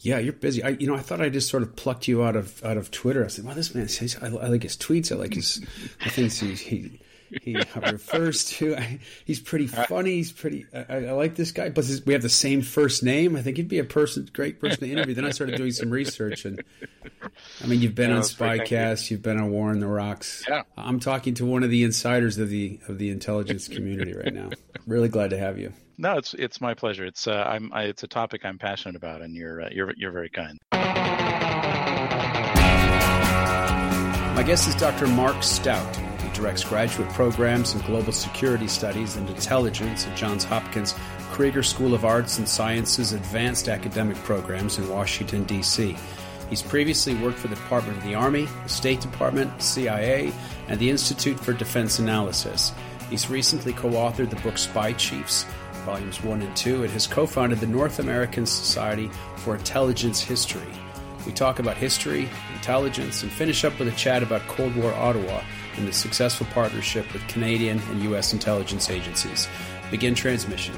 Yeah, you're busy. I, you know, I thought I just sort of plucked you out of out of Twitter. I said, "Well, this man says I, I like his tweets. I like his the things he he, he refers to. I, he's pretty funny. He's pretty. I, I like this guy. But we have the same first name. I think he'd be a person, great person to interview. Then I started doing some research, and I mean, you've been on Spycast, you've been on War on the Rocks. Yeah. I'm talking to one of the insiders of the of the intelligence community right now. Really glad to have you. No, it's it's my pleasure. It's uh, I'm I, it's a topic I'm passionate about, and you're uh, you're you're very kind. My guest is Dr. Mark Stout. Directs graduate programs in global security studies and intelligence at Johns Hopkins Krieger School of Arts and Sciences advanced academic programs in Washington, D.C. He's previously worked for the Department of the Army, the State Department, CIA, and the Institute for Defense Analyses. He's recently co authored the book Spy Chiefs volumes 1 and 2, and has co founded the North American Society for Intelligence History. We talk about history, intelligence, and finish up with a chat about Cold War Ottawa and the successful partnership with Canadian and U.S. intelligence agencies. Begin transmission.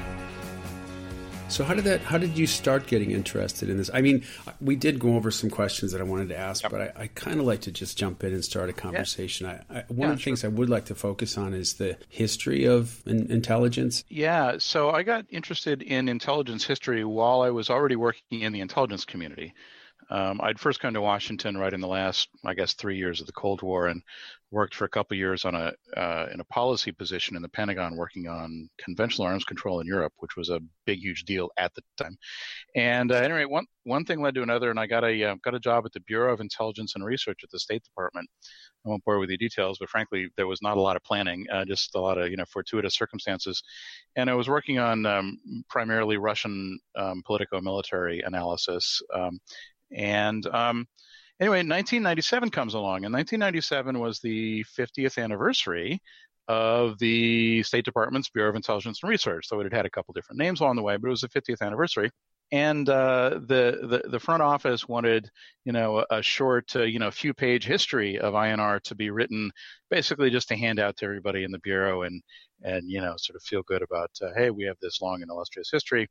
So how did that? How did you start getting interested in this? I mean, we did go over some questions that I wanted to ask, yep. but I, I kind of like to just jump in and start a conversation. Yeah. I, I, one yeah, of the sure. things I would like to focus on is the history of in, intelligence. Yeah, so I got interested in intelligence history while I was already working in the intelligence community. Um, I'd first come to Washington right in the last, I guess, three years of the Cold War, and worked for a couple years on a uh, in a policy position in the Pentagon, working on conventional arms control in Europe, which was a big, huge deal at the time. And uh, anyway, one one thing led to another, and I got a uh, got a job at the Bureau of Intelligence and Research at the State Department. I won't bore with the details, but frankly, there was not a lot of planning, uh, just a lot of you know fortuitous circumstances. And I was working on um, primarily Russian um, politico-military analysis. Um, and um, anyway, 1997 comes along, and 1997 was the 50th anniversary of the State Department's Bureau of Intelligence and Research. So it had had a couple different names along the way, but it was the 50th anniversary. And uh, the, the the front office wanted, you know, a, short, uh, you know, few page history of INR to be written, basically just to hand out to everybody in the bureau and and you know sort of feel good about uh, hey we have this long and illustrious history.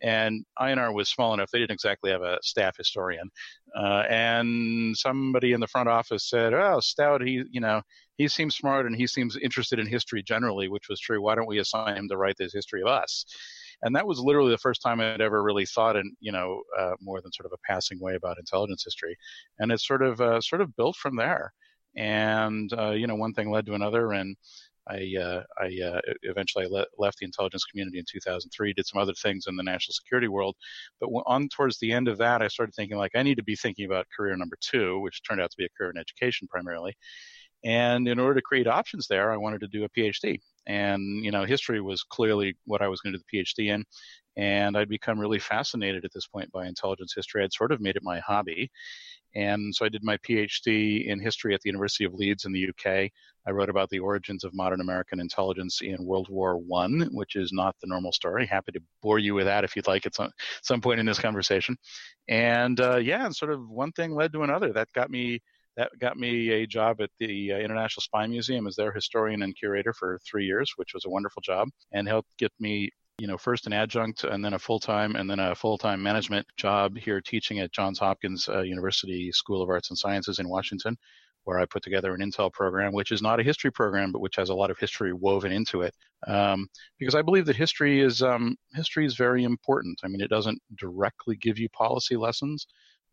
And INR was small enough they didn't exactly have a staff historian. Uh, and somebody in the front office said oh Stout he you know he seems smart and he seems interested in history generally which was true. Why don't we assign him to write this history of us and that was literally the first time I'd ever really thought in you know uh, more than sort of a passing way about intelligence history and it sort of uh, sort of built from there and uh, you know one thing led to another and I, uh, I uh, eventually le- left the intelligence community in 2003, did some other things in the national security world. But on towards the end of that, I started thinking like I need to be thinking about career number two, which turned out to be a career in education primarily. And in order to create options there, I wanted to do a PhD. And, you know, history was clearly what I was going to do the PhD in. And I'd become really fascinated at this point by intelligence history. I'd sort of made it my hobby. And so I did my PhD in history at the University of Leeds in the UK. I wrote about the origins of modern American intelligence in World War One, which is not the normal story. Happy to bore you with that if you'd like at some, some point in this conversation. And uh, yeah, and sort of one thing led to another. That got me that got me a job at the uh, International Spy Museum as their historian and curator for three years, which was a wonderful job, and helped get me you know, first an adjunct and then a full time and then a full time management job here teaching at Johns Hopkins uh, University School of Arts and Sciences in Washington, where I put together an Intel program, which is not a history program, but which has a lot of history woven into it. Um, because I believe that history is um, history is very important. I mean, it doesn't directly give you policy lessons,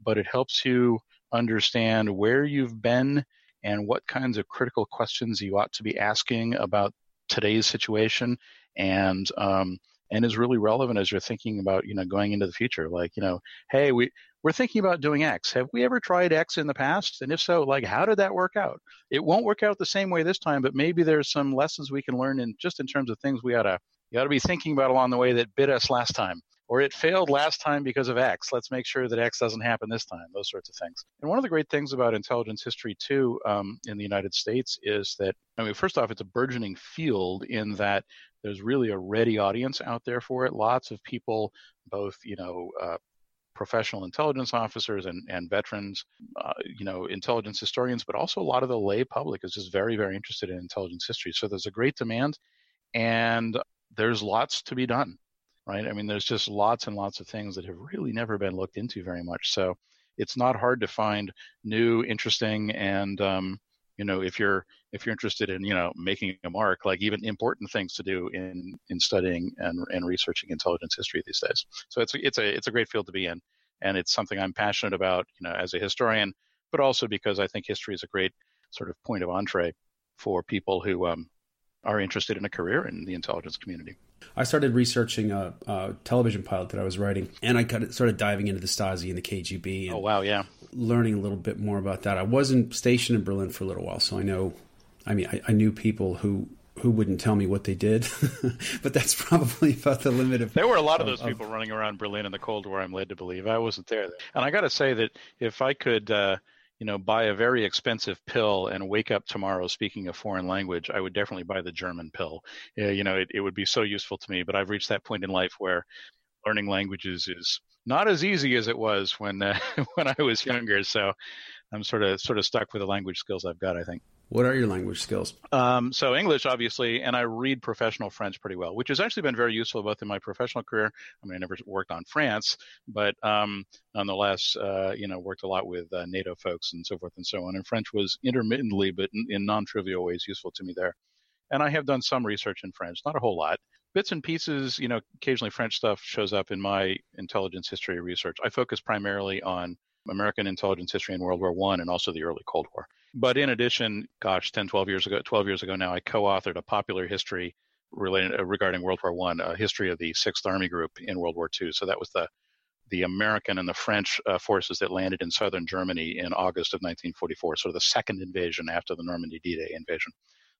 but it helps you understand where you've been and what kinds of critical questions you ought to be asking about today's situation and um, and is really relevant as you're thinking about you know going into the future. Like you know hey we we're thinking about doing x. Have we ever tried x in the past? And if so like how did that work out? It won't work out the same way this time but maybe there's some lessons we can learn in just in terms of things we ought to you ought to be thinking about along the way that bit us last time or it failed last time because of X. Let's make sure that X doesn't happen this time, those sorts of things. And one of the great things about intelligence history, too, um, in the United States is that, I mean, first off, it's a burgeoning field in that there's really a ready audience out there for it. Lots of people, both you know, uh, professional intelligence officers and, and veterans, uh, you know, intelligence historians, but also a lot of the lay public is just very, very interested in intelligence history. So there's a great demand, and there's lots to be done. Right? I mean, there's just lots and lots of things that have really never been looked into very much. So it's not hard to find new, interesting, and um, you know, if you're if you're interested in you know making a mark, like even important things to do in in studying and and researching intelligence history these days. So it's it's a it's a great field to be in, and it's something I'm passionate about, you know, as a historian, but also because I think history is a great sort of point of entree for people who um, are interested in a career in the intelligence community. I started researching a, a, television pilot that I was writing, and I started diving into the Stasi and the KGB. And oh wow, yeah, learning a little bit more about that. I wasn't stationed in Berlin for a little while, so I know. I mean, I, I knew people who who wouldn't tell me what they did, but that's probably about the limit of. There were a lot of those of, people running around Berlin in the Cold War. I'm led to believe I wasn't there, and I got to say that if I could. Uh, you know, buy a very expensive pill and wake up tomorrow speaking a foreign language, I would definitely buy the German pill. you know, it, it would be so useful to me. But I've reached that point in life where learning languages is not as easy as it was when uh, when I was younger. So I'm sort of sort of stuck with the language skills I've got. I think. What are your language skills? Um, so English, obviously, and I read professional French pretty well, which has actually been very useful both in my professional career. I mean, I never worked on France, but um, nonetheless, uh, you know, worked a lot with uh, NATO folks and so forth and so on. And French was intermittently, but in, in non-trivial ways, useful to me there. And I have done some research in French, not a whole lot. Bits and pieces, you know, occasionally French stuff shows up in my intelligence history research. I focus primarily on American intelligence history in World War One and also the early Cold War. But in addition, gosh, 10, 12 years ago, 12 years ago now, I co-authored a popular history related uh, regarding World War One, a history of the Sixth Army Group in World War Two. So that was the the American and the French uh, forces that landed in southern Germany in August of 1944, sort of the second invasion after the Normandy D-Day invasion.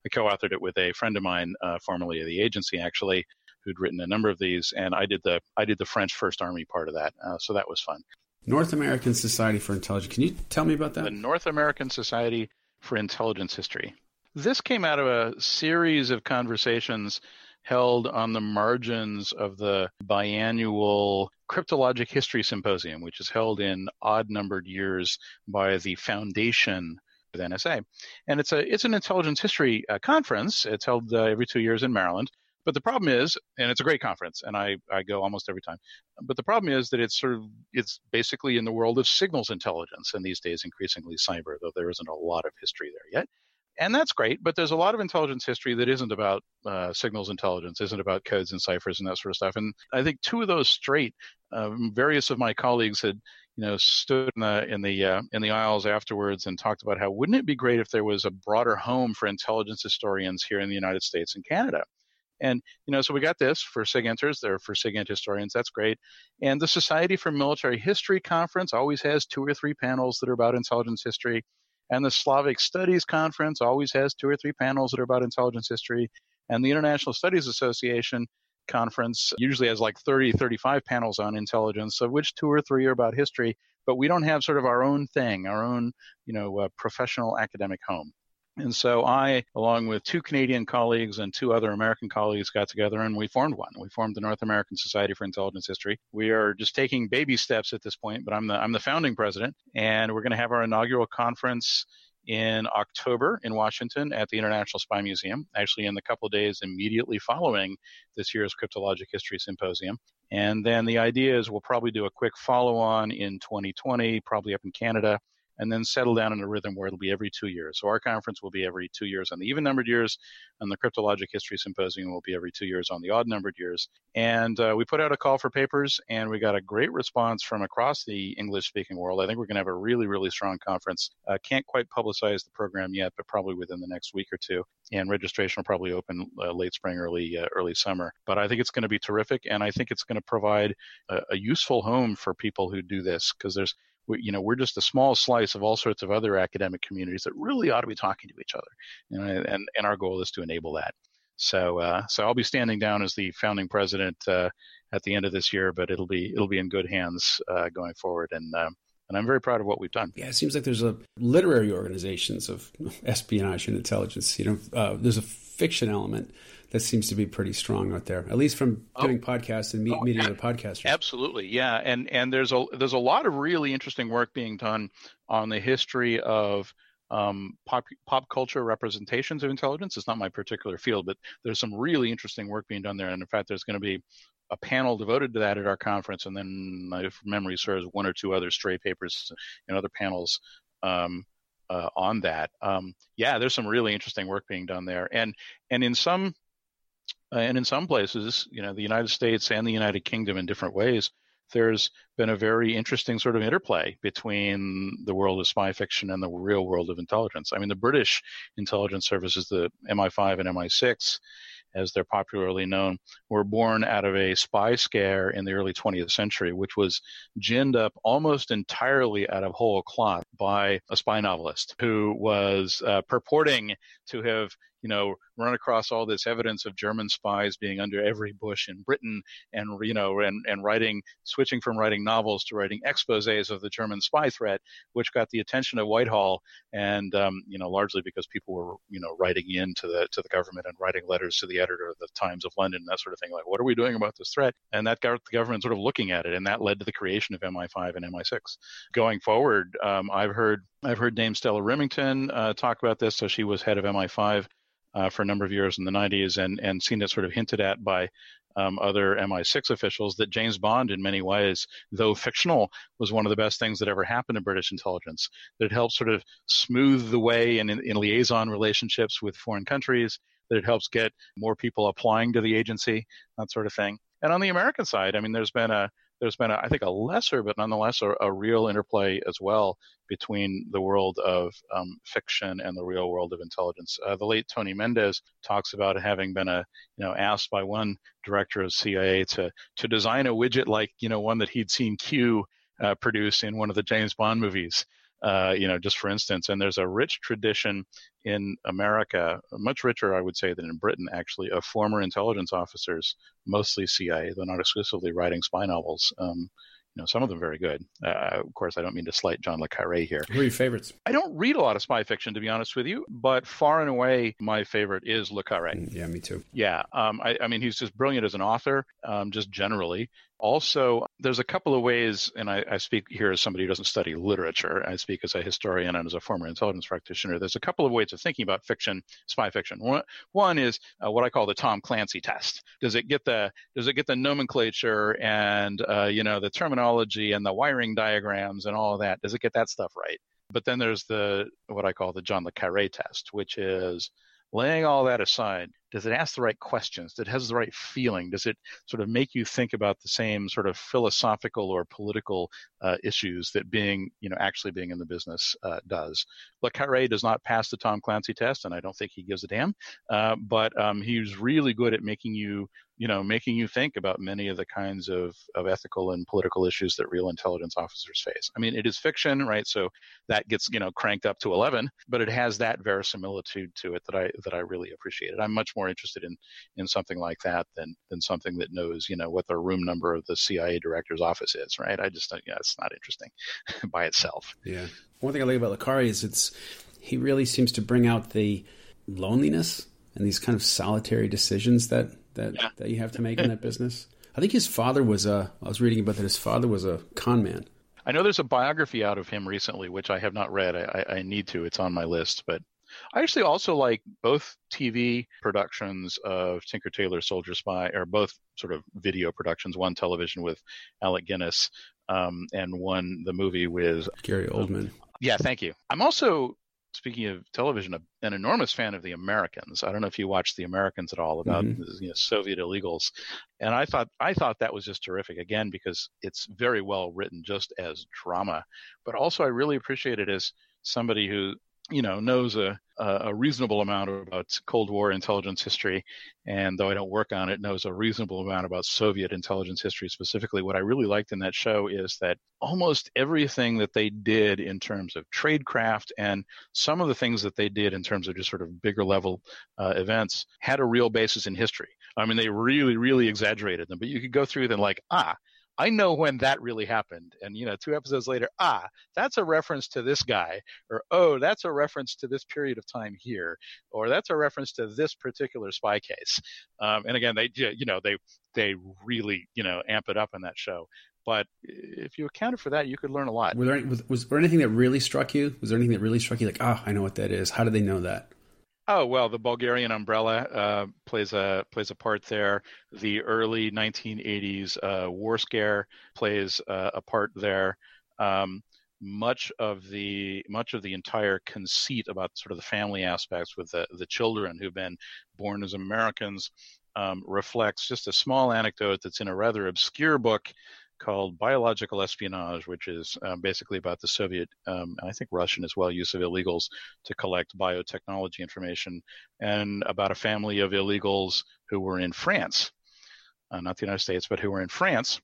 I co-authored it with a friend of mine, uh, formerly of the agency, actually, who'd written a number of these, and I did the I did the French First Army part of that. Uh, so that was fun. North American Society for Intelligence. Can you tell me about that? The North American Society for Intelligence History. This came out of a series of conversations held on the margins of the biannual Cryptologic History Symposium, which is held in odd numbered years by the Foundation of NSA. And it's a it's an intelligence history uh, conference. It's held uh, every two years in Maryland. But the problem is, and it's a great conference, and I, I go almost every time. But the problem is that it's sort of it's basically in the world of signals intelligence, and these days increasingly cyber, though there isn't a lot of history there yet. And that's great, but there's a lot of intelligence history that isn't about uh, signals intelligence, isn't about codes and ciphers and that sort of stuff. And I think two of those straight, um, various of my colleagues had you know stood in the in the uh, in the aisles afterwards and talked about how wouldn't it be great if there was a broader home for intelligence historians here in the United States and Canada and, you know, so we got this for SIGINTers, they're for SIGINT historians, that's great. And the Society for Military History Conference always has two or three panels that are about intelligence history. And the Slavic Studies Conference always has two or three panels that are about intelligence history. And the International Studies Association conference usually has like 30, 35 panels on intelligence, of which two or three are about history. But we don't have sort of our own thing, our own, you know, uh, professional academic home. And so I, along with two Canadian colleagues and two other American colleagues, got together and we formed one. We formed the North American Society for Intelligence History. We are just taking baby steps at this point, but I'm the I'm the founding president, and we're going to have our inaugural conference in October in Washington at the International Spy Museum, actually in the couple days immediately following this year's Cryptologic History Symposium. And then the idea is we'll probably do a quick follow on in 2020, probably up in Canada, and then settle down in a rhythm where it'll be every two years. So our conference will be every two years on the even numbered years, and the Cryptologic History Symposium will be every two years on the odd numbered years. And uh, we put out a call for papers, and we got a great response from across the English speaking world. I think we're going to have a really, really strong conference. Uh, can't quite publicize the program yet, but probably within the next week or two. And registration will probably open uh, late spring, early uh, early summer. But I think it's going to be terrific, and I think it's going to provide a, a useful home for people who do this because there's we, you know, we're just a small slice of all sorts of other academic communities that really ought to be talking to each other. You know, and, and our goal is to enable that. So, uh, so I'll be standing down as the founding president uh, at the end of this year, but it'll be it'll be in good hands uh, going forward, and um, and I'm very proud of what we've done. Yeah, it seems like there's a literary organizations of espionage and intelligence. You know, uh, there's a fiction element that seems to be pretty strong out there, at least from oh. doing podcasts and meet, oh, meeting other podcasters. Absolutely, yeah, and and there's a there's a lot of really interesting work being done on the history of um, pop pop culture representations of intelligence. It's not my particular field, but there's some really interesting work being done there, and in fact, there's going to be a panel devoted to that at our conference, and then, if memory serves, one or two other stray papers and other panels um, uh, on that. Um, yeah, there's some really interesting work being done there, and and in some and in some places, you know, the United States and the United Kingdom in different ways, there's been a very interesting sort of interplay between the world of spy fiction and the real world of intelligence. I mean, the British intelligence services, the MI5 and MI6, as they're popularly known, were born out of a spy scare in the early 20th century, which was ginned up almost entirely out of whole cloth by a spy novelist who was uh, purporting to have you know, run across all this evidence of German spies being under every bush in Britain and, you know, and, and writing, switching from writing novels to writing exposés of the German spy threat, which got the attention of Whitehall. And, um, you know, largely because people were, you know, writing in to the, to the government and writing letters to the editor of the Times of London, and that sort of thing. Like, what are we doing about this threat? And that got the government sort of looking at it. And that led to the creation of MI5 and MI6. Going forward, um, I've heard I've heard Dame Stella Rimington uh, talk about this. So she was head of MI5 uh, for a number of years in the 90s and, and seen it sort of hinted at by um, other MI6 officials that James Bond, in many ways, though fictional, was one of the best things that ever happened to British intelligence. That it helps sort of smooth the way in, in, in liaison relationships with foreign countries, that it helps get more people applying to the agency, that sort of thing. And on the American side, I mean, there's been a there's been, a, I think, a lesser, but nonetheless a, a, real interplay as well between the world of um, fiction and the real world of intelligence. Uh, the late Tony Mendez talks about having been a, you know, asked by one director of CIA to to design a widget like, you know, one that he'd seen Q uh, produce in one of the James Bond movies. Uh, you know, just for instance, and there's a rich tradition in America, much richer, I would say, than in Britain, actually, of former intelligence officers, mostly CIA, though not exclusively, writing spy novels. Um, you know, some of them very good. Uh, of course, I don't mean to slight John le Carre here. Who are your favorites? I don't read a lot of spy fiction, to be honest with you, but far and away, my favorite is le Carre. Mm, yeah, me too. Yeah, um, I, I, mean, he's just brilliant as an author, um, just generally. Also, there's a couple of ways, and I, I, speak here as somebody who doesn't study literature. I speak as a historian and as a former intelligence practitioner. There's a couple of ways of thinking about fiction, spy fiction. One, one is uh, what I call the Tom Clancy test. Does it get the does it get the nomenclature and uh, you know the terminology and the wiring diagrams and all of that? Does it get that stuff right? But then there's the what I call the John le Carre test, which is laying all that aside, does it ask the right questions? Does it has the right feeling? Does it sort of make you think about the same sort of philosophical or political uh, issues that being, you know, actually being in the business uh, does? Le Carre does not pass the Tom Clancy test, and I don't think he gives a damn. Uh, but um, he's really good at making you you know, making you think about many of the kinds of, of ethical and political issues that real intelligence officers face. I mean, it is fiction, right? So that gets, you know, cranked up to 11, but it has that verisimilitude to it that I, that I really appreciated. I'm much more interested in, in something like that than, than something that knows, you know, what the room number of the CIA director's office is, right? I just, yeah, it's not interesting by itself. Yeah. One thing I like about Carre is it's, he really seems to bring out the loneliness and these kind of solitary decisions that that yeah. that you have to make in that business. I think his father was a. I was reading about that. His father was a con man. I know there's a biography out of him recently, which I have not read. I, I need to. It's on my list, but I actually also like both TV productions of Tinker Tailor Soldier Spy, or both sort of video productions. One television with Alec Guinness, um, and one the movie with Gary Oldman. yeah, thank you. I'm also speaking of television, a, an enormous fan of The Americans. I don't know if you watched The Americans at all about mm-hmm. you know, Soviet illegals, and I thought I thought that was just terrific. Again, because it's very well written, just as drama, but also I really appreciate it as somebody who you know knows a a reasonable amount about Cold War intelligence history, and though I don't work on it, knows a reasonable amount about Soviet intelligence history specifically. What I really liked in that show is that almost everything that they did in terms of tradecraft and some of the things that they did in terms of just sort of bigger level uh, events had a real basis in history. I mean, they really, really exaggerated them, but you could go through them like, ah, I know when that really happened. And, you know, two episodes later, ah, that's a reference to this guy, or oh, that's a reference to this period of time here, or that's a reference to this particular spy case. Um, and again, they, you know, they, they really, you know, amp it up in that show. But if you accounted for that, you could learn a lot. Was there, was, was there anything that really struck you? Was there anything that really struck you like, oh, I know what that is? How did they know that? Oh well, the Bulgarian umbrella uh, plays a plays a part there. The early 1980s uh, war scare plays uh, a part there. Um, much of the much of the entire conceit about sort of the family aspects with the the children who've been born as Americans um, reflects just a small anecdote that's in a rather obscure book called Biological Espionage, which is um, basically about the Soviet, um, I think Russian as well, use of illegals to collect biotechnology information, and about a family of illegals who were in France, uh, not the United States, but who were in France,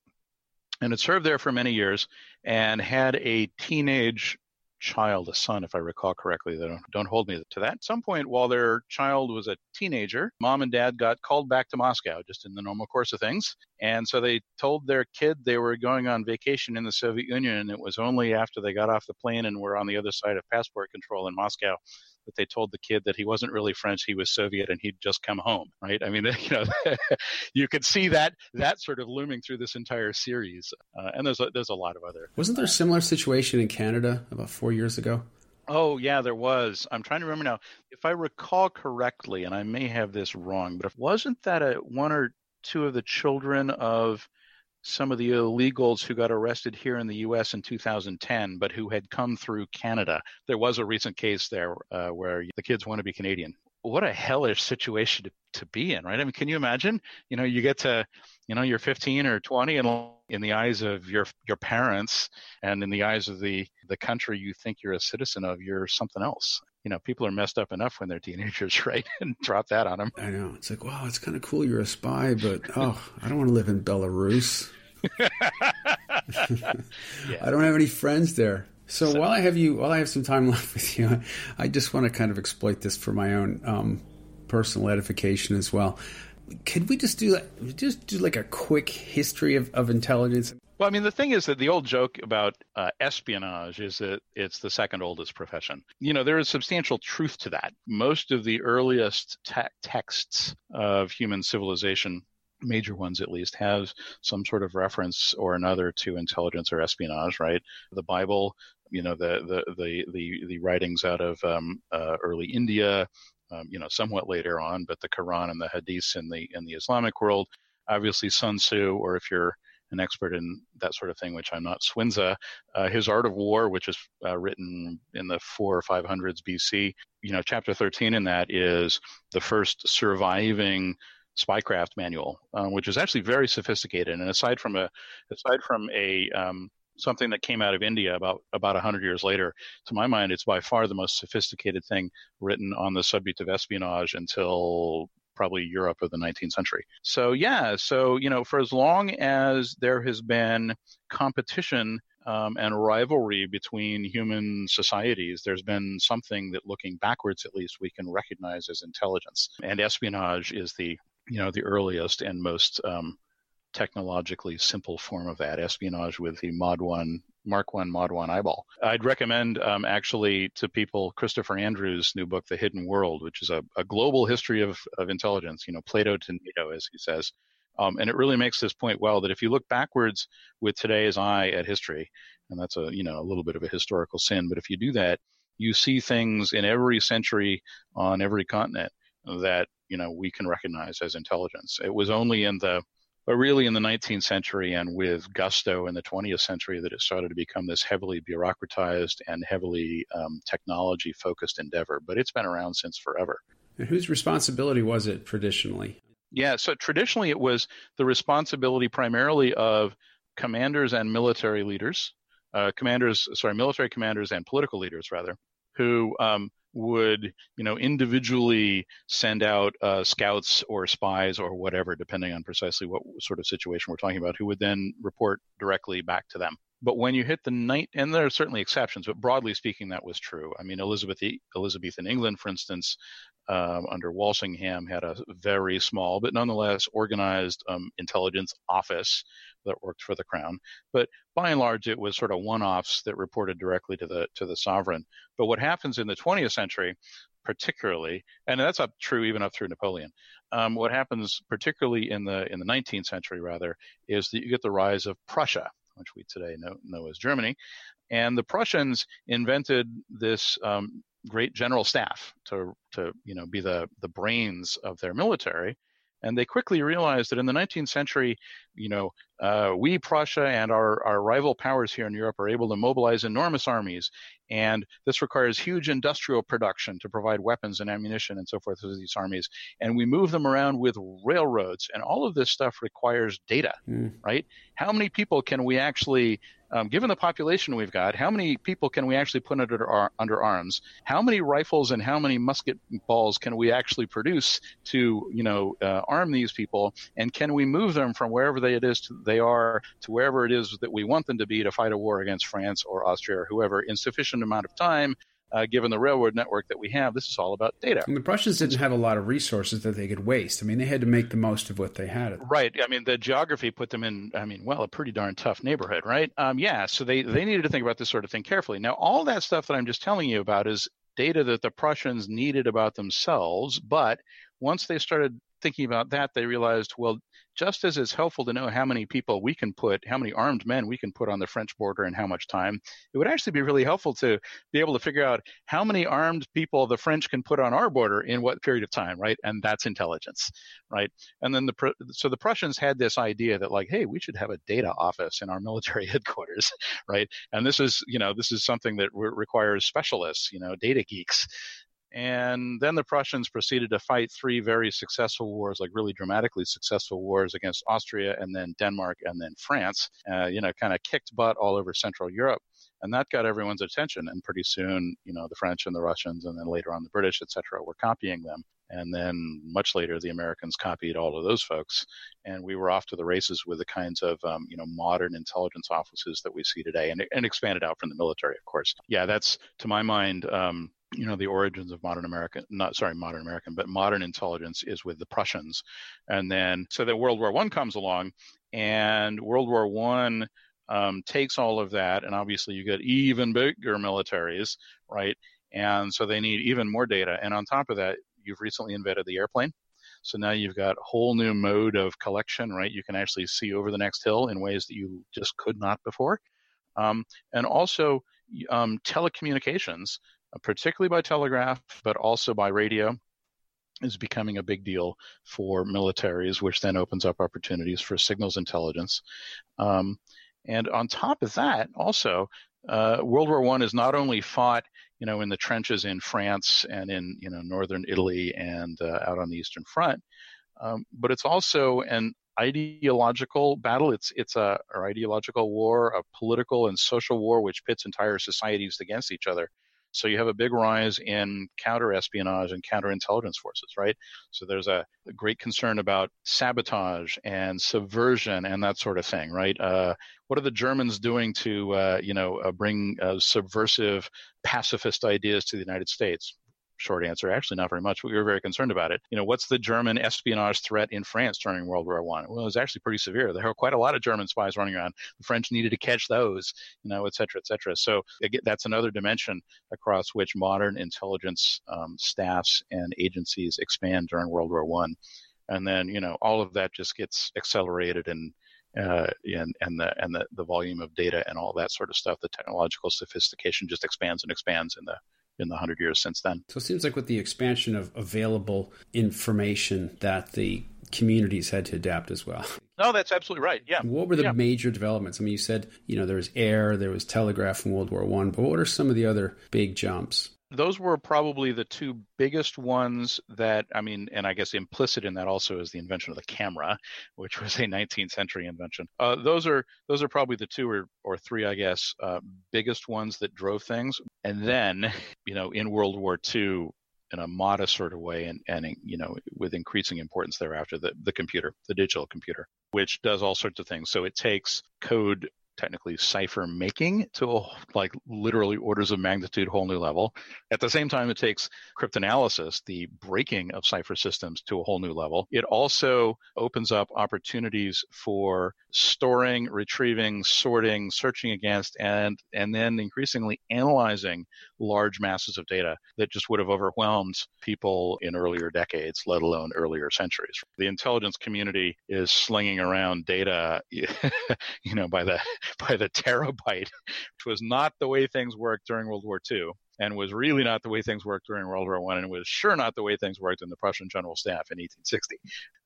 and had served there for many years and had a teenage child, a son, if I recall correctly. Don't, don't hold me to that. At some point, while their child was a teenager, mom and dad got called back to Moscow, just in the normal course of things. And so they told their kid they were going on vacation in the Soviet Union. And it was only after they got off the plane and were on the other side of passport control in Moscow that they told the kid that he wasn't really French, he was Soviet, and he'd just come home, right? I mean, you know, you could see that that sort of looming through this entire series, uh, and there's a, there's a lot of other. Wasn't there a similar situation in Canada about four years ago? Oh yeah, there was. I'm trying to remember now. If I recall correctly, and I may have this wrong, but if wasn't that a one or two of the children of some of the illegals who got arrested here in the U.S. in 2010, but who had come through Canada. There was a recent case there uh, where the kids want to be Canadian. What a hellish situation to, to be in, right? I mean, can you imagine? You know, you get to, you know, you're 15 or 20, and in the eyes of your your parents, and in the eyes of the the country you think you're a citizen of, you're something else you know, people are messed up enough when they're teenagers, right? and drop that on them. I know. It's like, wow, it's kind of cool you're a spy, but oh, I don't want to live in Belarus. yeah. I don't have any friends there. So, so, while I have you, while I have some time left with you, I just want to kind of exploit this for my own um, personal edification as well. Could we just do like, just do like a quick history of, of intelligence? Well, I mean, the thing is that the old joke about uh, espionage is that it's the second oldest profession. You know, there is substantial truth to that. Most of the earliest te- texts of human civilization major ones at least have some sort of reference or another to intelligence or espionage right the bible you know the the the the, the writings out of um, uh, early india um, you know somewhat later on but the quran and the hadiths in the in the islamic world obviously sun tzu or if you're an expert in that sort of thing, which I'm not. Sunzi, uh, his Art of War, which is uh, written in the four or five hundreds BC. You know, chapter 13 in that is the first surviving spycraft manual, uh, which is actually very sophisticated. And aside from a aside from a um, something that came out of India about about hundred years later, to my mind, it's by far the most sophisticated thing written on the subject of espionage until probably Europe of the 19th century. So yeah, so you know, for as long as there has been competition um, and rivalry between human societies, there's been something that, looking backwards at least, we can recognize as intelligence. And espionage is the you know the earliest and most um, technologically simple form of that espionage with the Mod One Mark One Mod One eyeball. I'd recommend um, actually to people Christopher Andrew's new book, The Hidden World, which is a, a global history of, of intelligence. You know, Plato to NATO, as he says. Um, and it really makes this point well that if you look backwards with today's eye at history, and that's a you know a little bit of a historical sin, but if you do that, you see things in every century on every continent that you know we can recognize as intelligence. It was only in the but really in the 19th century and with gusto in the 20th century that it started to become this heavily bureaucratized and heavily um, technology focused endeavor. But it's been around since forever. And whose responsibility was it traditionally? Yeah, so traditionally it was the responsibility primarily of commanders and military leaders, uh, commanders, sorry, military commanders and political leaders rather, who um, would you know individually send out uh, scouts or spies or whatever depending on precisely what sort of situation we're talking about who would then report directly back to them but when you hit the night and there are certainly exceptions but broadly speaking that was true i mean elizabeth elizabethan england for instance um, under walsingham had a very small but nonetheless organized um, intelligence office that worked for the crown. But by and large, it was sort of one-offs that reported directly to the to the sovereign. But what happens in the 20th century, particularly, and that's up true even up through Napoleon. Um, what happens particularly in the in the 19th century, rather, is that you get the rise of Prussia, which we today know, know as Germany, and the Prussians invented this um, great general staff to to you know be the the brains of their military. And they quickly realized that in the 19th century, you know, uh, we, Prussia, and our, our rival powers here in Europe are able to mobilize enormous armies. And this requires huge industrial production to provide weapons and ammunition and so forth to these armies. And we move them around with railroads. And all of this stuff requires data, mm. right? How many people can we actually um, given the population we've got, how many people can we actually put under under arms? How many rifles and how many musket balls can we actually produce to you know uh, arm these people? And can we move them from wherever they, it is to, they are to wherever it is that we want them to be to fight a war against France or Austria or whoever in sufficient amount of time uh, given the railroad network that we have, this is all about data. And the Prussians didn't have a lot of resources that they could waste. I mean, they had to make the most of what they had. Right. I mean, the geography put them in, I mean, well, a pretty darn tough neighborhood, right? Um, yeah. So they, they needed to think about this sort of thing carefully. Now, all that stuff that I'm just telling you about is data that the Prussians needed about themselves. But once they started thinking about that, they realized, well, just as it's helpful to know how many people we can put, how many armed men we can put on the French border and how much time, it would actually be really helpful to be able to figure out how many armed people the French can put on our border in what period of time, right? And that's intelligence, right? And then the so the Prussians had this idea that like, hey, we should have a data office in our military headquarters, right? And this is you know this is something that re- requires specialists, you know, data geeks. And then the Prussians proceeded to fight three very successful wars, like really dramatically successful wars against Austria and then Denmark and then France, uh, you know, kind of kicked butt all over Central Europe. And that got everyone's attention. And pretty soon, you know, the French and the Russians and then later on the British, et cetera, were copying them. And then much later, the Americans copied all of those folks, and we were off to the races with the kinds of um, you know modern intelligence offices that we see today, and, and expanded out from the military, of course. Yeah, that's to my mind um, you know the origins of modern American, not sorry, modern American, but modern intelligence is with the Prussians, and then so that World War One comes along, and World War One um, takes all of that, and obviously you get even bigger militaries, right? And so they need even more data, and on top of that, you've recently invented the airplane. So now you've got a whole new mode of collection, right? You can actually see over the next hill in ways that you just could not before. Um, and also um, telecommunications particularly by telegraph, but also by radio, is becoming a big deal for militaries, which then opens up opportunities for signals intelligence. Um, and on top of that, also, uh, World War One is not only fought, you know, in the trenches in France and in you know northern Italy and uh, out on the Eastern Front, um, but it's also an ideological battle. It's it's a or ideological war, a political and social war which pits entire societies against each other. So you have a big rise in counter espionage and counterintelligence forces, right? So there's a, great concern about sabotage and subversion and that sort of thing, right? Uh, what are the Germans doing to, uh, you know, uh, bring uh, subversive pacifist ideas to the United States? Short answer, actually not very much. We were very concerned about it. You know, what's the German espionage threat in France during World War One? Well, it was actually pretty severe. There were quite a lot of German spies running around. The French needed to catch those, you know, et cetera, et cetera. So again, that's another dimension across which modern intelligence um, staffs and agencies expand during World War One. And then, you know, all of that just gets accelerated and uh, and and the and the, the volume of data and all that sort of stuff, the technological sophistication just expands and expands in the in the hundred years since then. So it seems like with the expansion of available information that the communities had to adapt as well. No, that's absolutely right. Yeah. What were the yeah. major developments? I mean, you said you know there was air, there was telegraph in World War One, but what are some of the other big jumps? Those were probably the two biggest ones that I mean, and I guess implicit in that also is the invention of the camera, which was a 19th century invention. Uh, those are those are probably the two or, or three, I guess, uh, biggest ones that drove things. And then, you know, in World War II, in a modest sort of way, and and you know, with increasing importance thereafter, the the computer, the digital computer, which does all sorts of things. So it takes code technically cipher making to a, like literally orders of magnitude whole new level. At the same time, it takes cryptanalysis, the breaking of cipher systems to a whole new level. It also opens up opportunities for storing, retrieving, sorting, searching against, and and then increasingly analyzing large masses of data that just would have overwhelmed people in earlier decades, let alone earlier centuries. The intelligence community is slinging around data, you know, by the by the terabyte, which was not the way things worked during World War II. and was really not the way things worked during World War One, and was sure not the way things worked in the Prussian General Staff in 1860.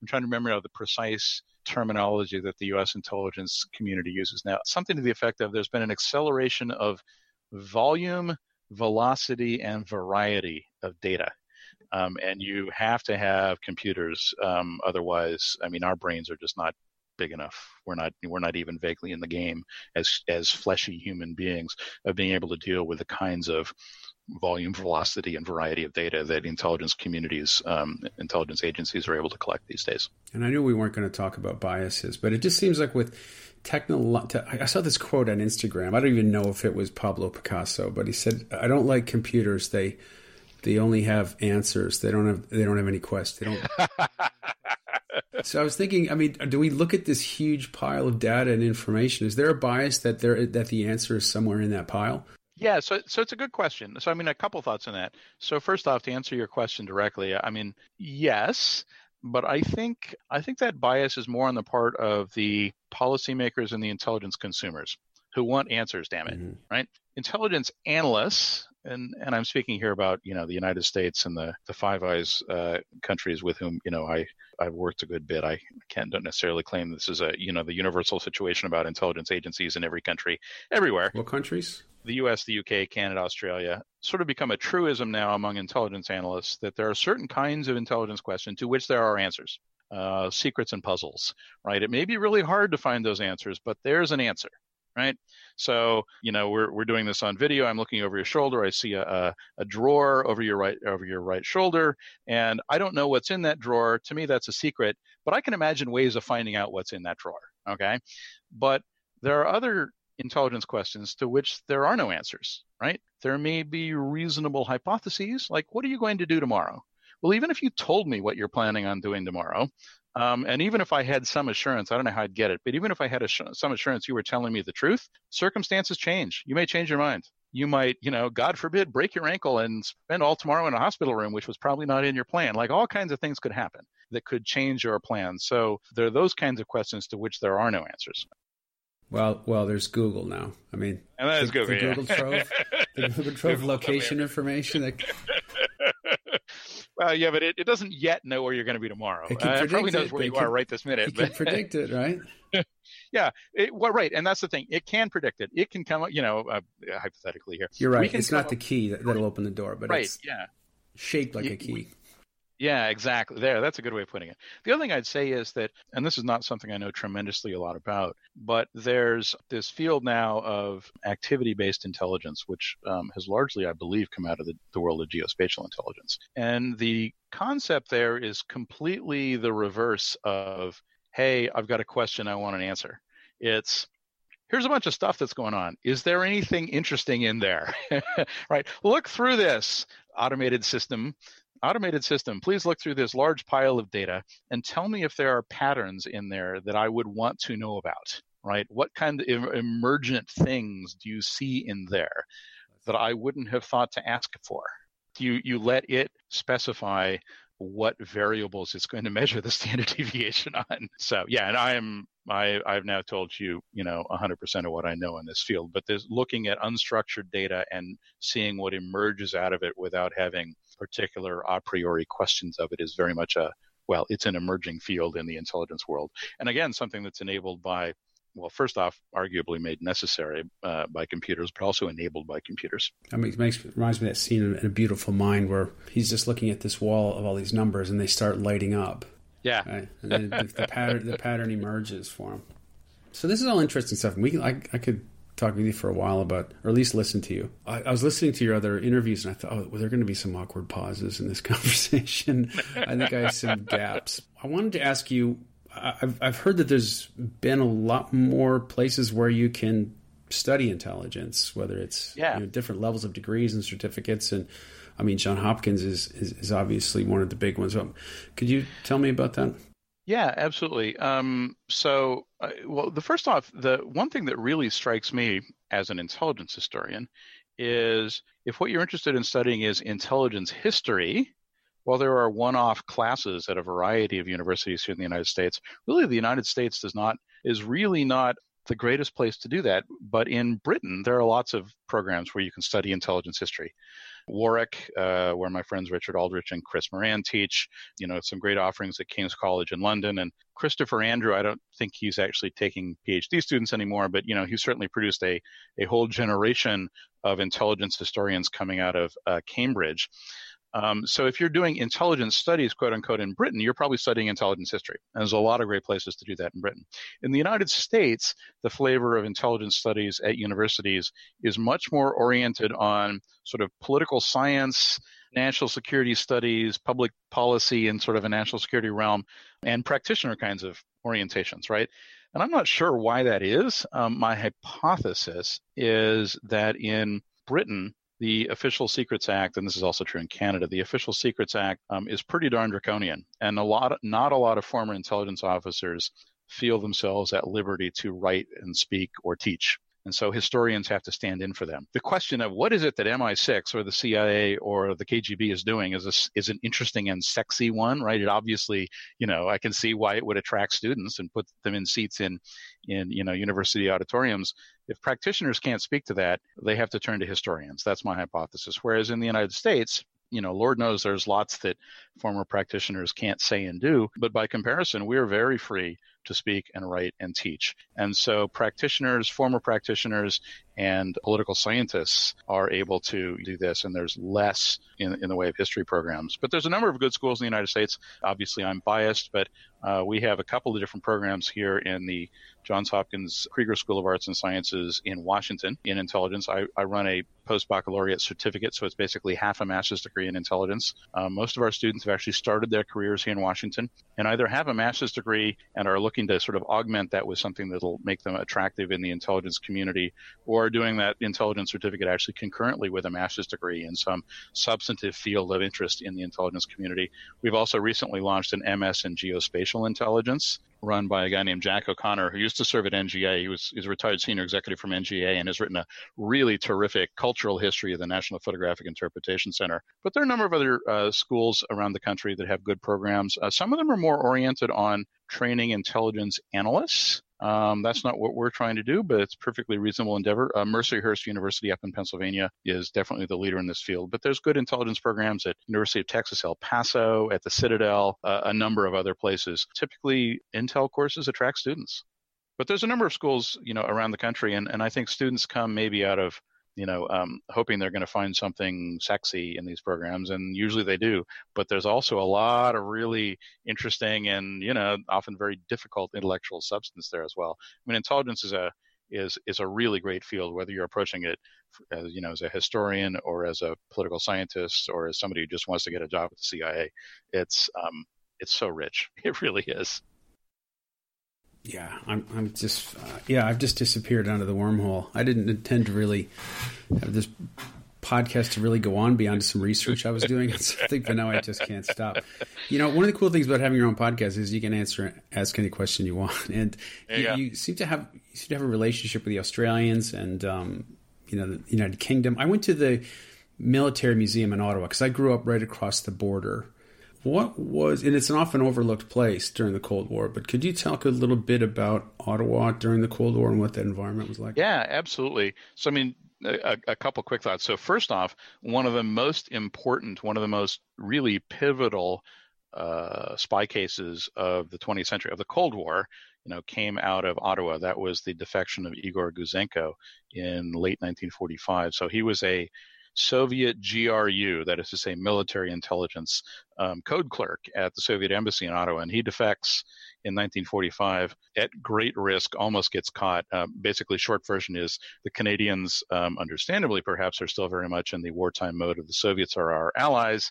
I'm trying to remember now the precise terminology that the U.S. intelligence community uses now. Something to the effect of there's been an acceleration of volume, velocity, and variety of data. Um, and you have to have computers. Um, otherwise, I mean, our brains are just not big enough. We're not we're not even vaguely in the game as as fleshy human beings of being able to deal with the kinds of volume, velocity, and variety of data that intelligence communities, um, intelligence agencies are able to collect these days. And I knew we weren't going to talk about biases, but it just seems like with technology, I saw this quote on Instagram. I don't even know if it was Pablo Picasso, but he said, "I don't like computers. They they only have answers. They don't have they don't have any questions. They don't." so I was thinking, I mean, do we look at this huge pile of data and information? Is there a bias that there that the answer is somewhere in that pile? Yeah, so so it's a good question. So I mean, a couple thoughts on that. So first off, to answer your question directly, I mean, yes, but I think I think that bias is more on the part of the policymakers and the intelligence consumers who want answers. Damn it, mm-hmm. right? Intelligence analysts and and I'm speaking here about you know the United States and the the Five Eyes uh, countries with whom you know I I've worked a good bit. I can't don't necessarily claim this is a you know the universal situation about intelligence agencies in every country everywhere. What countries? The U.S., the U.K., Canada, Australia, sort of become a truism now among intelligence analysts that there are certain kinds of intelligence questions to which there are answers. Uh, secrets and puzzles, right? It may be really hard to find those answers, but there's an answer right? So, you know, we're, we're doing this on video. I'm looking over your shoulder. I see a, a, a, drawer over your right, over your right shoulder. And I don't know what's in that drawer. To me, that's a secret, but I can imagine ways of finding out what's in that drawer. Okay. But there are other intelligence questions to which there are no answers, right? There may be reasonable hypotheses like, what are you going to do tomorrow? Well, even if you told me what you're planning on doing tomorrow, um, and even if I had some assurance, I don't know how I'd get it, but even if I had some assurance you were telling me the truth, circumstances change. You may change your mind. You might, you know, God forbid, break your ankle and spend all tomorrow in a hospital room, which was probably not in your plan. Like all kinds of things could happen that could change your plans. So there are those kinds of questions to which there are no answers. Well, well, there's Google now. I mean, and that is the, Google, the yeah. Google Trove, the Google Trove location information. That, well, yeah, but it, it doesn't yet know where you're going to be tomorrow. It, uh, it probably knows it. where you can, are right this minute. It can predict it, right? yeah, it, well, right, and that's the thing. It can predict it. It can come, you know, uh, hypothetically here. You're right. It's not up, the key that, will open the door, but right, it's yeah, shaped like you, a key. We, yeah, exactly. There, that's a good way of putting it. The other thing I'd say is that, and this is not something I know tremendously a lot about, but there's this field now of activity based intelligence, which um, has largely, I believe, come out of the, the world of geospatial intelligence. And the concept there is completely the reverse of, hey, I've got a question, I want an answer. It's, here's a bunch of stuff that's going on. Is there anything interesting in there? right? Look through this automated system automated system, please look through this large pile of data and tell me if there are patterns in there that I would want to know about, right? What kind of emergent things do you see in there that I wouldn't have thought to ask for? You, you let it specify what variables it's going to measure the standard deviation on. So yeah, and I am I I've now told you you know 100% of what I know in this field, but there's looking at unstructured data and seeing what emerges out of it without having particular a priori questions of it is very much a well, it's an emerging field in the intelligence world, and again something that's enabled by well, first off, arguably made necessary uh, by computers, but also enabled by computers. That it makes reminds me of that scene in A Beautiful Mind where he's just looking at this wall of all these numbers and they start lighting up. Yeah, right? and the, the, pattern the pattern emerges for him. So this is all interesting stuff. We can, I, I could talk with you for a while about, or at least listen to you. I, I was listening to your other interviews and I thought, oh, well, there are going to be some awkward pauses in this conversation. I think I have some gaps. I wanted to ask you I've I've heard that there's been a lot more places where you can study intelligence, whether it's yeah. you know, different levels of degrees and certificates. And I mean, John Hopkins is, is, is obviously one of the big ones. Could you tell me about that? Yeah, absolutely. Um, so, uh, well, the first off, the one thing that really strikes me as an intelligence historian is if what you're interested in studying is intelligence history, while there are one-off classes at a variety of universities here in the United States, really the United States does not is really not the greatest place to do that. But in Britain, there are lots of programs where you can study intelligence history. Warwick, uh, where my friends Richard Aldrich and Chris Moran teach. You know, some great offerings at King's College in London. And Christopher Andrew, I don't think he's actually taking PhD students anymore, but, you know, he certainly produced a, a whole generation of intelligence historians coming out of uh, Cambridge. Um, so if you're doing intelligence studies, quote unquote, in Britain, you're probably studying intelligence history. And there's a lot of great places to do that in Britain. In the United States, the flavor of intelligence studies at universities is much more oriented on sort of political science, national security studies, public policy in sort of a national security realm, and practitioner kinds of orientations, right? And I'm not sure why that is. Um, my hypothesis is that in Britain, the Official Secrets Act, and this is also true in Canada, the Official Secrets Act um, is pretty darn draconian, and a lot, not a lot of former intelligence officers feel themselves at liberty to write and speak or teach. And so historians have to stand in for them. The question of what is it that MI6 or the CIA or the KGB is doing is a, is an interesting and sexy one, right? It obviously, you know, I can see why it would attract students and put them in seats in, in you know, university auditoriums. If practitioners can't speak to that, they have to turn to historians. That's my hypothesis. Whereas in the United States, you know, Lord knows there's lots that former practitioners can't say and do, but by comparison, we are very free to speak and write and teach. And so practitioners, former practitioners, and political scientists are able to do this, and there's less in, in the way of history programs. But there's a number of good schools in the United States. Obviously, I'm biased, but uh, we have a couple of different programs here in the Johns Hopkins Krieger School of Arts and Sciences in Washington in intelligence. I, I run a post baccalaureate certificate, so it's basically half a master's degree in intelligence. Um, most of our students have actually started their careers here in Washington and either have a master's degree and are looking to sort of augment that with something that'll make them attractive in the intelligence community, or are doing that intelligence certificate actually concurrently with a master's degree in some substantive field of interest in the intelligence community. We've also recently launched an MS in geospatial intelligence run by a guy named Jack O'Connor, who used to serve at NGA. He was he's a retired senior executive from NGA and has written a really terrific cultural history of the National Photographic Interpretation Center. But there are a number of other uh, schools around the country that have good programs. Uh, some of them are more oriented on training intelligence analysts. Um, that's not what we're trying to do, but it's perfectly reasonable endeavor. Uh, Mercyhurst University up in Pennsylvania is definitely the leader in this field, but there's good intelligence programs at University of Texas El Paso, at the Citadel, uh, a number of other places. Typically, Intel courses attract students. But there's a number of schools, you know, around the country, and, and I think students come maybe out of you know, um, hoping they're going to find something sexy in these programs, and usually they do. But there's also a lot of really interesting and you know often very difficult intellectual substance there as well. I mean, intelligence is a is is a really great field, whether you're approaching it as you know as a historian or as a political scientist or as somebody who just wants to get a job at the CIA. It's um, it's so rich. It really is. Yeah, I'm. I'm just. Uh, yeah, I've just disappeared under the wormhole. I didn't intend to really have this podcast to really go on beyond some research I was doing on something, but now I just can't stop. You know, one of the cool things about having your own podcast is you can answer, ask any question you want, and you, you, seem to have you seem to have a relationship with the Australians and um, you know the United Kingdom. I went to the military museum in Ottawa because I grew up right across the border what was, and it's an often overlooked place during the Cold War, but could you talk a little bit about Ottawa during the Cold War and what that environment was like? Yeah, absolutely. So, I mean, a, a couple quick thoughts. So, first off, one of the most important, one of the most really pivotal uh, spy cases of the 20th century, of the Cold War, you know, came out of Ottawa. That was the defection of Igor Gouzenko in late 1945. So he was a Soviet GRU, that is to say, military intelligence um, code clerk at the Soviet embassy in Ottawa, and he defects in 1945 at great risk, almost gets caught. Uh, basically, short version is the Canadians, um, understandably perhaps, are still very much in the wartime mode of the Soviets are our allies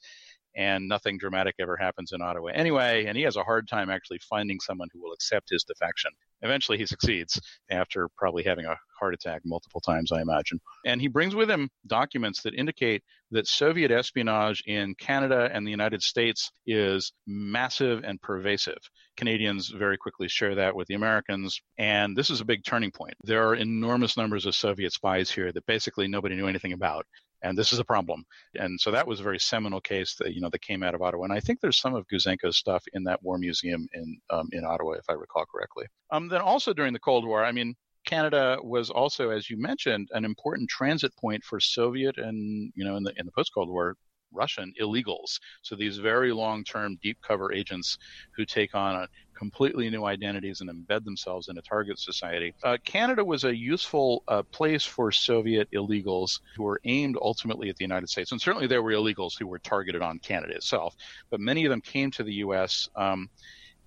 and nothing dramatic ever happens in Ottawa anyway. And he has a hard time actually finding someone who will accept his defection. Eventually, he succeeds after probably having a heart attack multiple times, I imagine. And he brings with him documents that indicate that Soviet espionage in Canada and the United States is massive and pervasive. Canadians very quickly share that with the Americans. And this is a big turning point. There are enormous numbers of Soviet spies here that basically nobody knew anything about and this is a problem. And so that was a very seminal case that you know that came out of Ottawa. And I think there's some of Gouzenko's stuff in that war museum in um, in Ottawa, if I recall correctly. Um, then also during the Cold War, I mean, Canada was also, as you mentioned, an important transit point for Soviet and you know in the in the post Cold War Russian illegals. So these very long term deep cover agents who take on a completely new identities and embed themselves in a target society. Uh, Canada was a useful uh, place for Soviet illegals who were aimed ultimately at the United States. And certainly there were illegals who were targeted on Canada itself, but many of them came to the U.S. Um,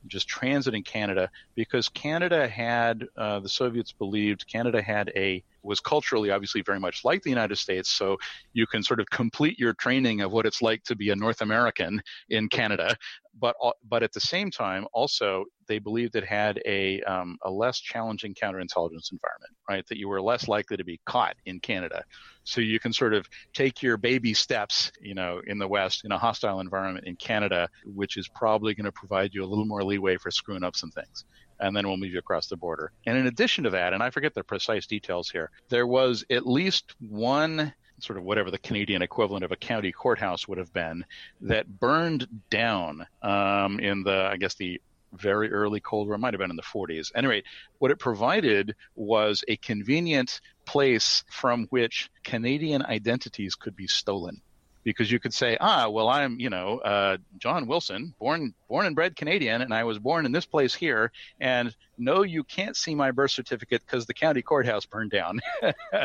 just transiting Canada because Canada had uh, the Soviets believed Canada had a was culturally obviously very much like the United States, so you can sort of complete your training of what it's like to be a North American in Canada. But but at the same time, also they believed it had a um, a less challenging counterintelligence environment, right? That you were less likely to be caught in Canada, so you can sort of take your baby steps, you know, in the West in a hostile environment in Canada, which is probably going to provide you a little more leeway for screwing up some things and then we'll move you across the border. And in addition to that, and I forget the precise details here, there was at least one sort of whatever the Canadian equivalent of a county courthouse would have been that burned down um, in the, I guess, the very early Cold War, might have been in the 40s. Anyway, what it provided was a convenient place from which Canadian identities could be stolen because you could say, ah, well, I'm, you know, uh, John Wilson, born born and bred Canadian, and I was born in this place here, and no, you can't see my birth certificate because the county courthouse burned down, oh,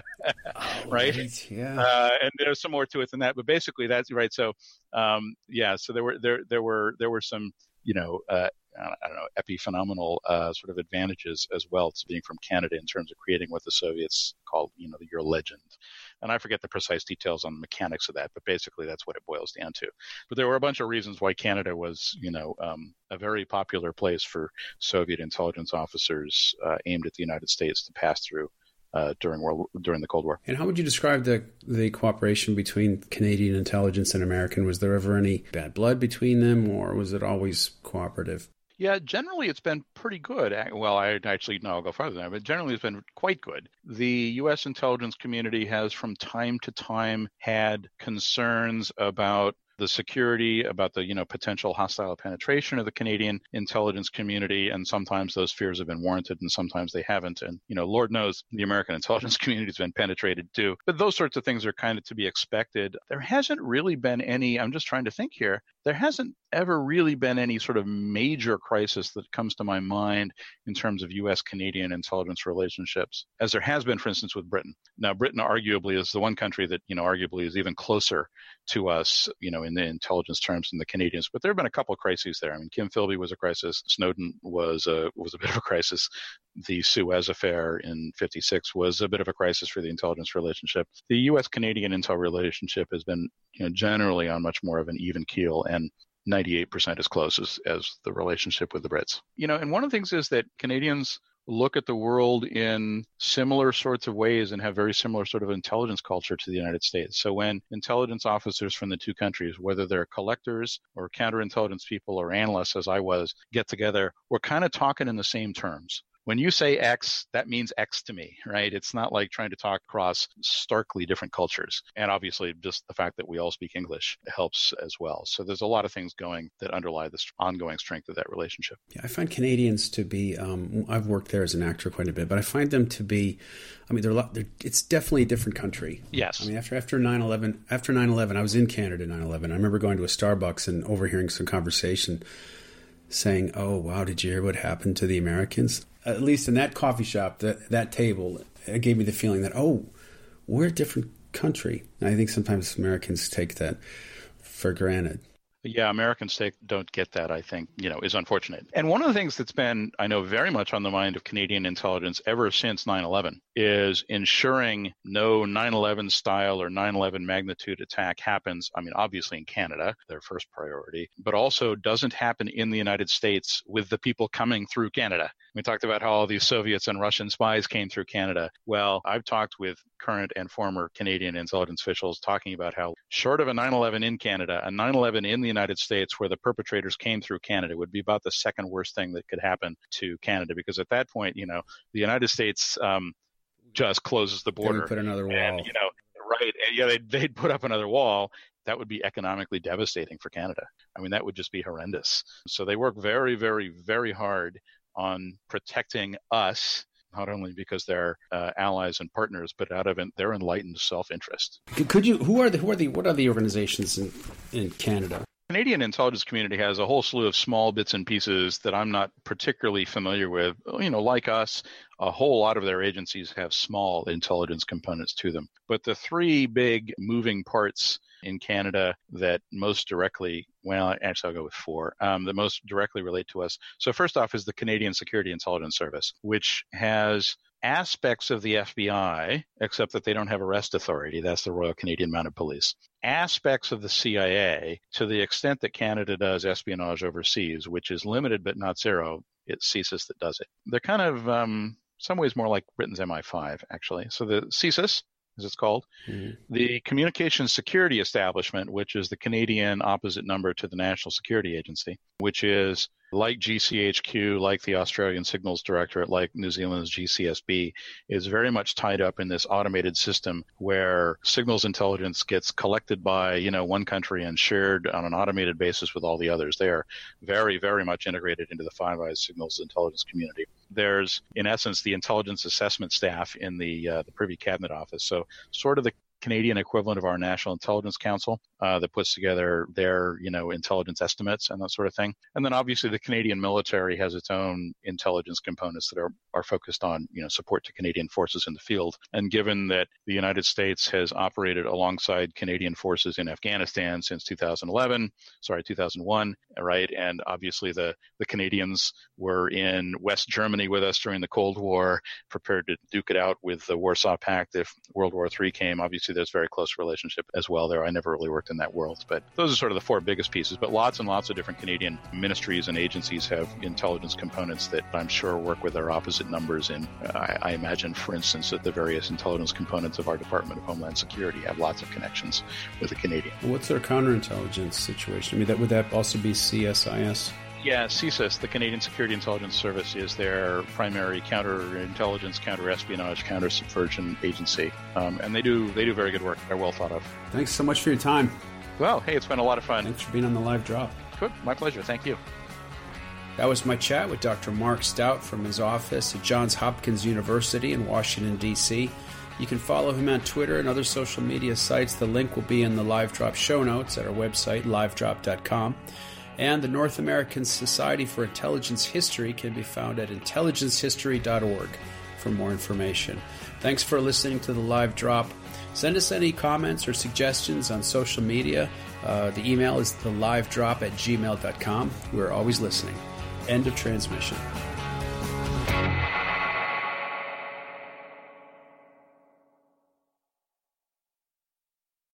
right? right? Yeah, uh, and there's some more to it than that, but basically that's right. So, um, yeah, so there were there there were there were some, you know. Uh, I don't know, epiphenomenal uh, sort of advantages as well to being from Canada in terms of creating what the Soviets called, you know, your legend and I forget the precise details on the mechanics of that, but basically that's what it boils down to. But there were a bunch of reasons why Canada was, you know, um, a very popular place for Soviet intelligence officers uh, aimed at the United States to pass through. Uh, during world during the Cold War. And how would you describe the the cooperation between Canadian intelligence and American? Was there ever any bad blood between them, or was it always cooperative? Yeah, generally it's been pretty good. Well, I actually no, I'll go farther than that, but generally it's been quite good. The U.S. intelligence community has, from time to time, had concerns about the security, about the you know potential hostile penetration of the Canadian intelligence community, and sometimes those fears have been warranted, and sometimes they haven't. And you know, Lord knows the American intelligence community has been penetrated too. But those sorts of things are kind of to be expected. There hasn't really been any. I'm just trying to think here. There hasn't ever really been any sort of major crisis that comes to my mind in terms of U.S. Canadian intelligence relationships, as there has been, for instance, with Britain. Now, Britain arguably is the one country that, you know, arguably is even closer to us, you know, in the intelligence terms than the Canadians. But there have been a couple of crises there. I mean, Kim Philby was a crisis. Snowden was a, was a bit of a crisis. The Suez affair in 56 was a bit of a crisis for the intelligence relationship. The U.S. Canadian intel relationship has been, you know, generally on much more of an even keel. And 98% as close as, as the relationship with the Brits. You know, and one of the things is that Canadians look at the world in similar sorts of ways and have very similar sort of intelligence culture to the United States. So when intelligence officers from the two countries, whether they're collectors or counterintelligence people or analysts, as I was, get together, we're kind of talking in the same terms when you say X, that means X to me, right? It's not like trying to talk across starkly different cultures. And obviously, just the fact that we all speak English helps as well. So there's a lot of things going that underlie this ongoing strength of that relationship. Yeah, I find Canadians to be, um, I've worked there as an actor quite a bit, but I find them to be, I mean, they're, a lot, they're it's definitely a different country. Yes. I mean, after, after 9-11, after 9-11, I was in Canada 9-11. I remember going to a Starbucks and overhearing some conversation saying, "Oh wow, did you hear what happened to the Americans?" At least in that coffee shop, that that table, it gave me the feeling that oh, we're a different country. And I think sometimes Americans take that for granted. Yeah, Americans don't get that, I think, you know, is unfortunate. And one of the things that's been, I know, very much on the mind of Canadian intelligence ever since 9 11 is ensuring no 9 11 style or 9 11 magnitude attack happens. I mean, obviously in Canada, their first priority, but also doesn't happen in the United States with the people coming through Canada. We talked about how all these Soviets and Russian spies came through Canada. Well, I've talked with current and former Canadian intelligence officials talking about how, short of a 9 11 in Canada, a 9 11 in the United States where the perpetrators came through Canada would be about the second worst thing that could happen to Canada because at that point, you know, the United States um, just closes the border. put another wall. And, you know, right. And, yeah, they'd, they'd put up another wall that would be economically devastating for Canada. I mean, that would just be horrendous. So they work very, very, very hard on protecting us not only because they're uh, allies and partners, but out of their enlightened self-interest. Could you? Who are the? Who are the? What are the organizations in in Canada? Canadian intelligence community has a whole slew of small bits and pieces that I'm not particularly familiar with. You know, like us, a whole lot of their agencies have small intelligence components to them. But the three big moving parts in Canada that most directly, well, actually, I'll go with four, um, that most directly relate to us. So, first off, is the Canadian Security Intelligence Service, which has aspects of the FBI, except that they don't have arrest authority. That's the Royal Canadian Mounted Police. Aspects of the CIA to the extent that Canada does espionage overseas, which is limited but not zero. It's CSIS that does it. They're kind of um, some ways more like Britain's MI5, actually. So the CSIS, as it's called, mm-hmm. the Communications Security Establishment, which is the Canadian opposite number to the National Security Agency, which is like GCHQ, like the Australian Signals Directorate, like New Zealand's GCSB, is very much tied up in this automated system where signals intelligence gets collected by, you know, one country and shared on an automated basis with all the others. They are very, very much integrated into the Five Eyes signals intelligence community. There's, in essence, the intelligence assessment staff in the uh, the Privy Cabinet Office. So, sort of the Canadian equivalent of our National Intelligence Council uh, that puts together their, you know, intelligence estimates and that sort of thing. And then obviously the Canadian military has its own intelligence components that are, are focused on, you know, support to Canadian forces in the field. And given that the United States has operated alongside Canadian forces in Afghanistan since 2011, sorry, 2001, right? And obviously the, the Canadians were in West Germany with us during the Cold War, prepared to duke it out with the Warsaw Pact if World War III came. Obviously there's very close relationship as well there. I never really worked in that world, but those are sort of the four biggest pieces. But lots and lots of different Canadian ministries and agencies have intelligence components that I'm sure work with our opposite numbers. Uh, I, I imagine, for instance, that the various intelligence components of our Department of Homeland Security have lots of connections with the Canadian. What's their counterintelligence situation? I mean, that would that also be CSIS? Yeah, CSIS, the Canadian Security Intelligence Service, is their primary counterintelligence, counterespionage, countersubversion agency, um, and they do they do very good work. They're well thought of. Thanks so much for your time. Well, hey, it's been a lot of fun. Thanks for being on the live drop. Good, my pleasure. Thank you. That was my chat with Dr. Mark Stout from his office at Johns Hopkins University in Washington, D.C. You can follow him on Twitter and other social media sites. The link will be in the live drop show notes at our website, livedrop.com. And the North American Society for Intelligence History can be found at intelligencehistory.org for more information. Thanks for listening to the live drop. Send us any comments or suggestions on social media. Uh, the email is the live drop at gmail.com. We're always listening. End of transmission.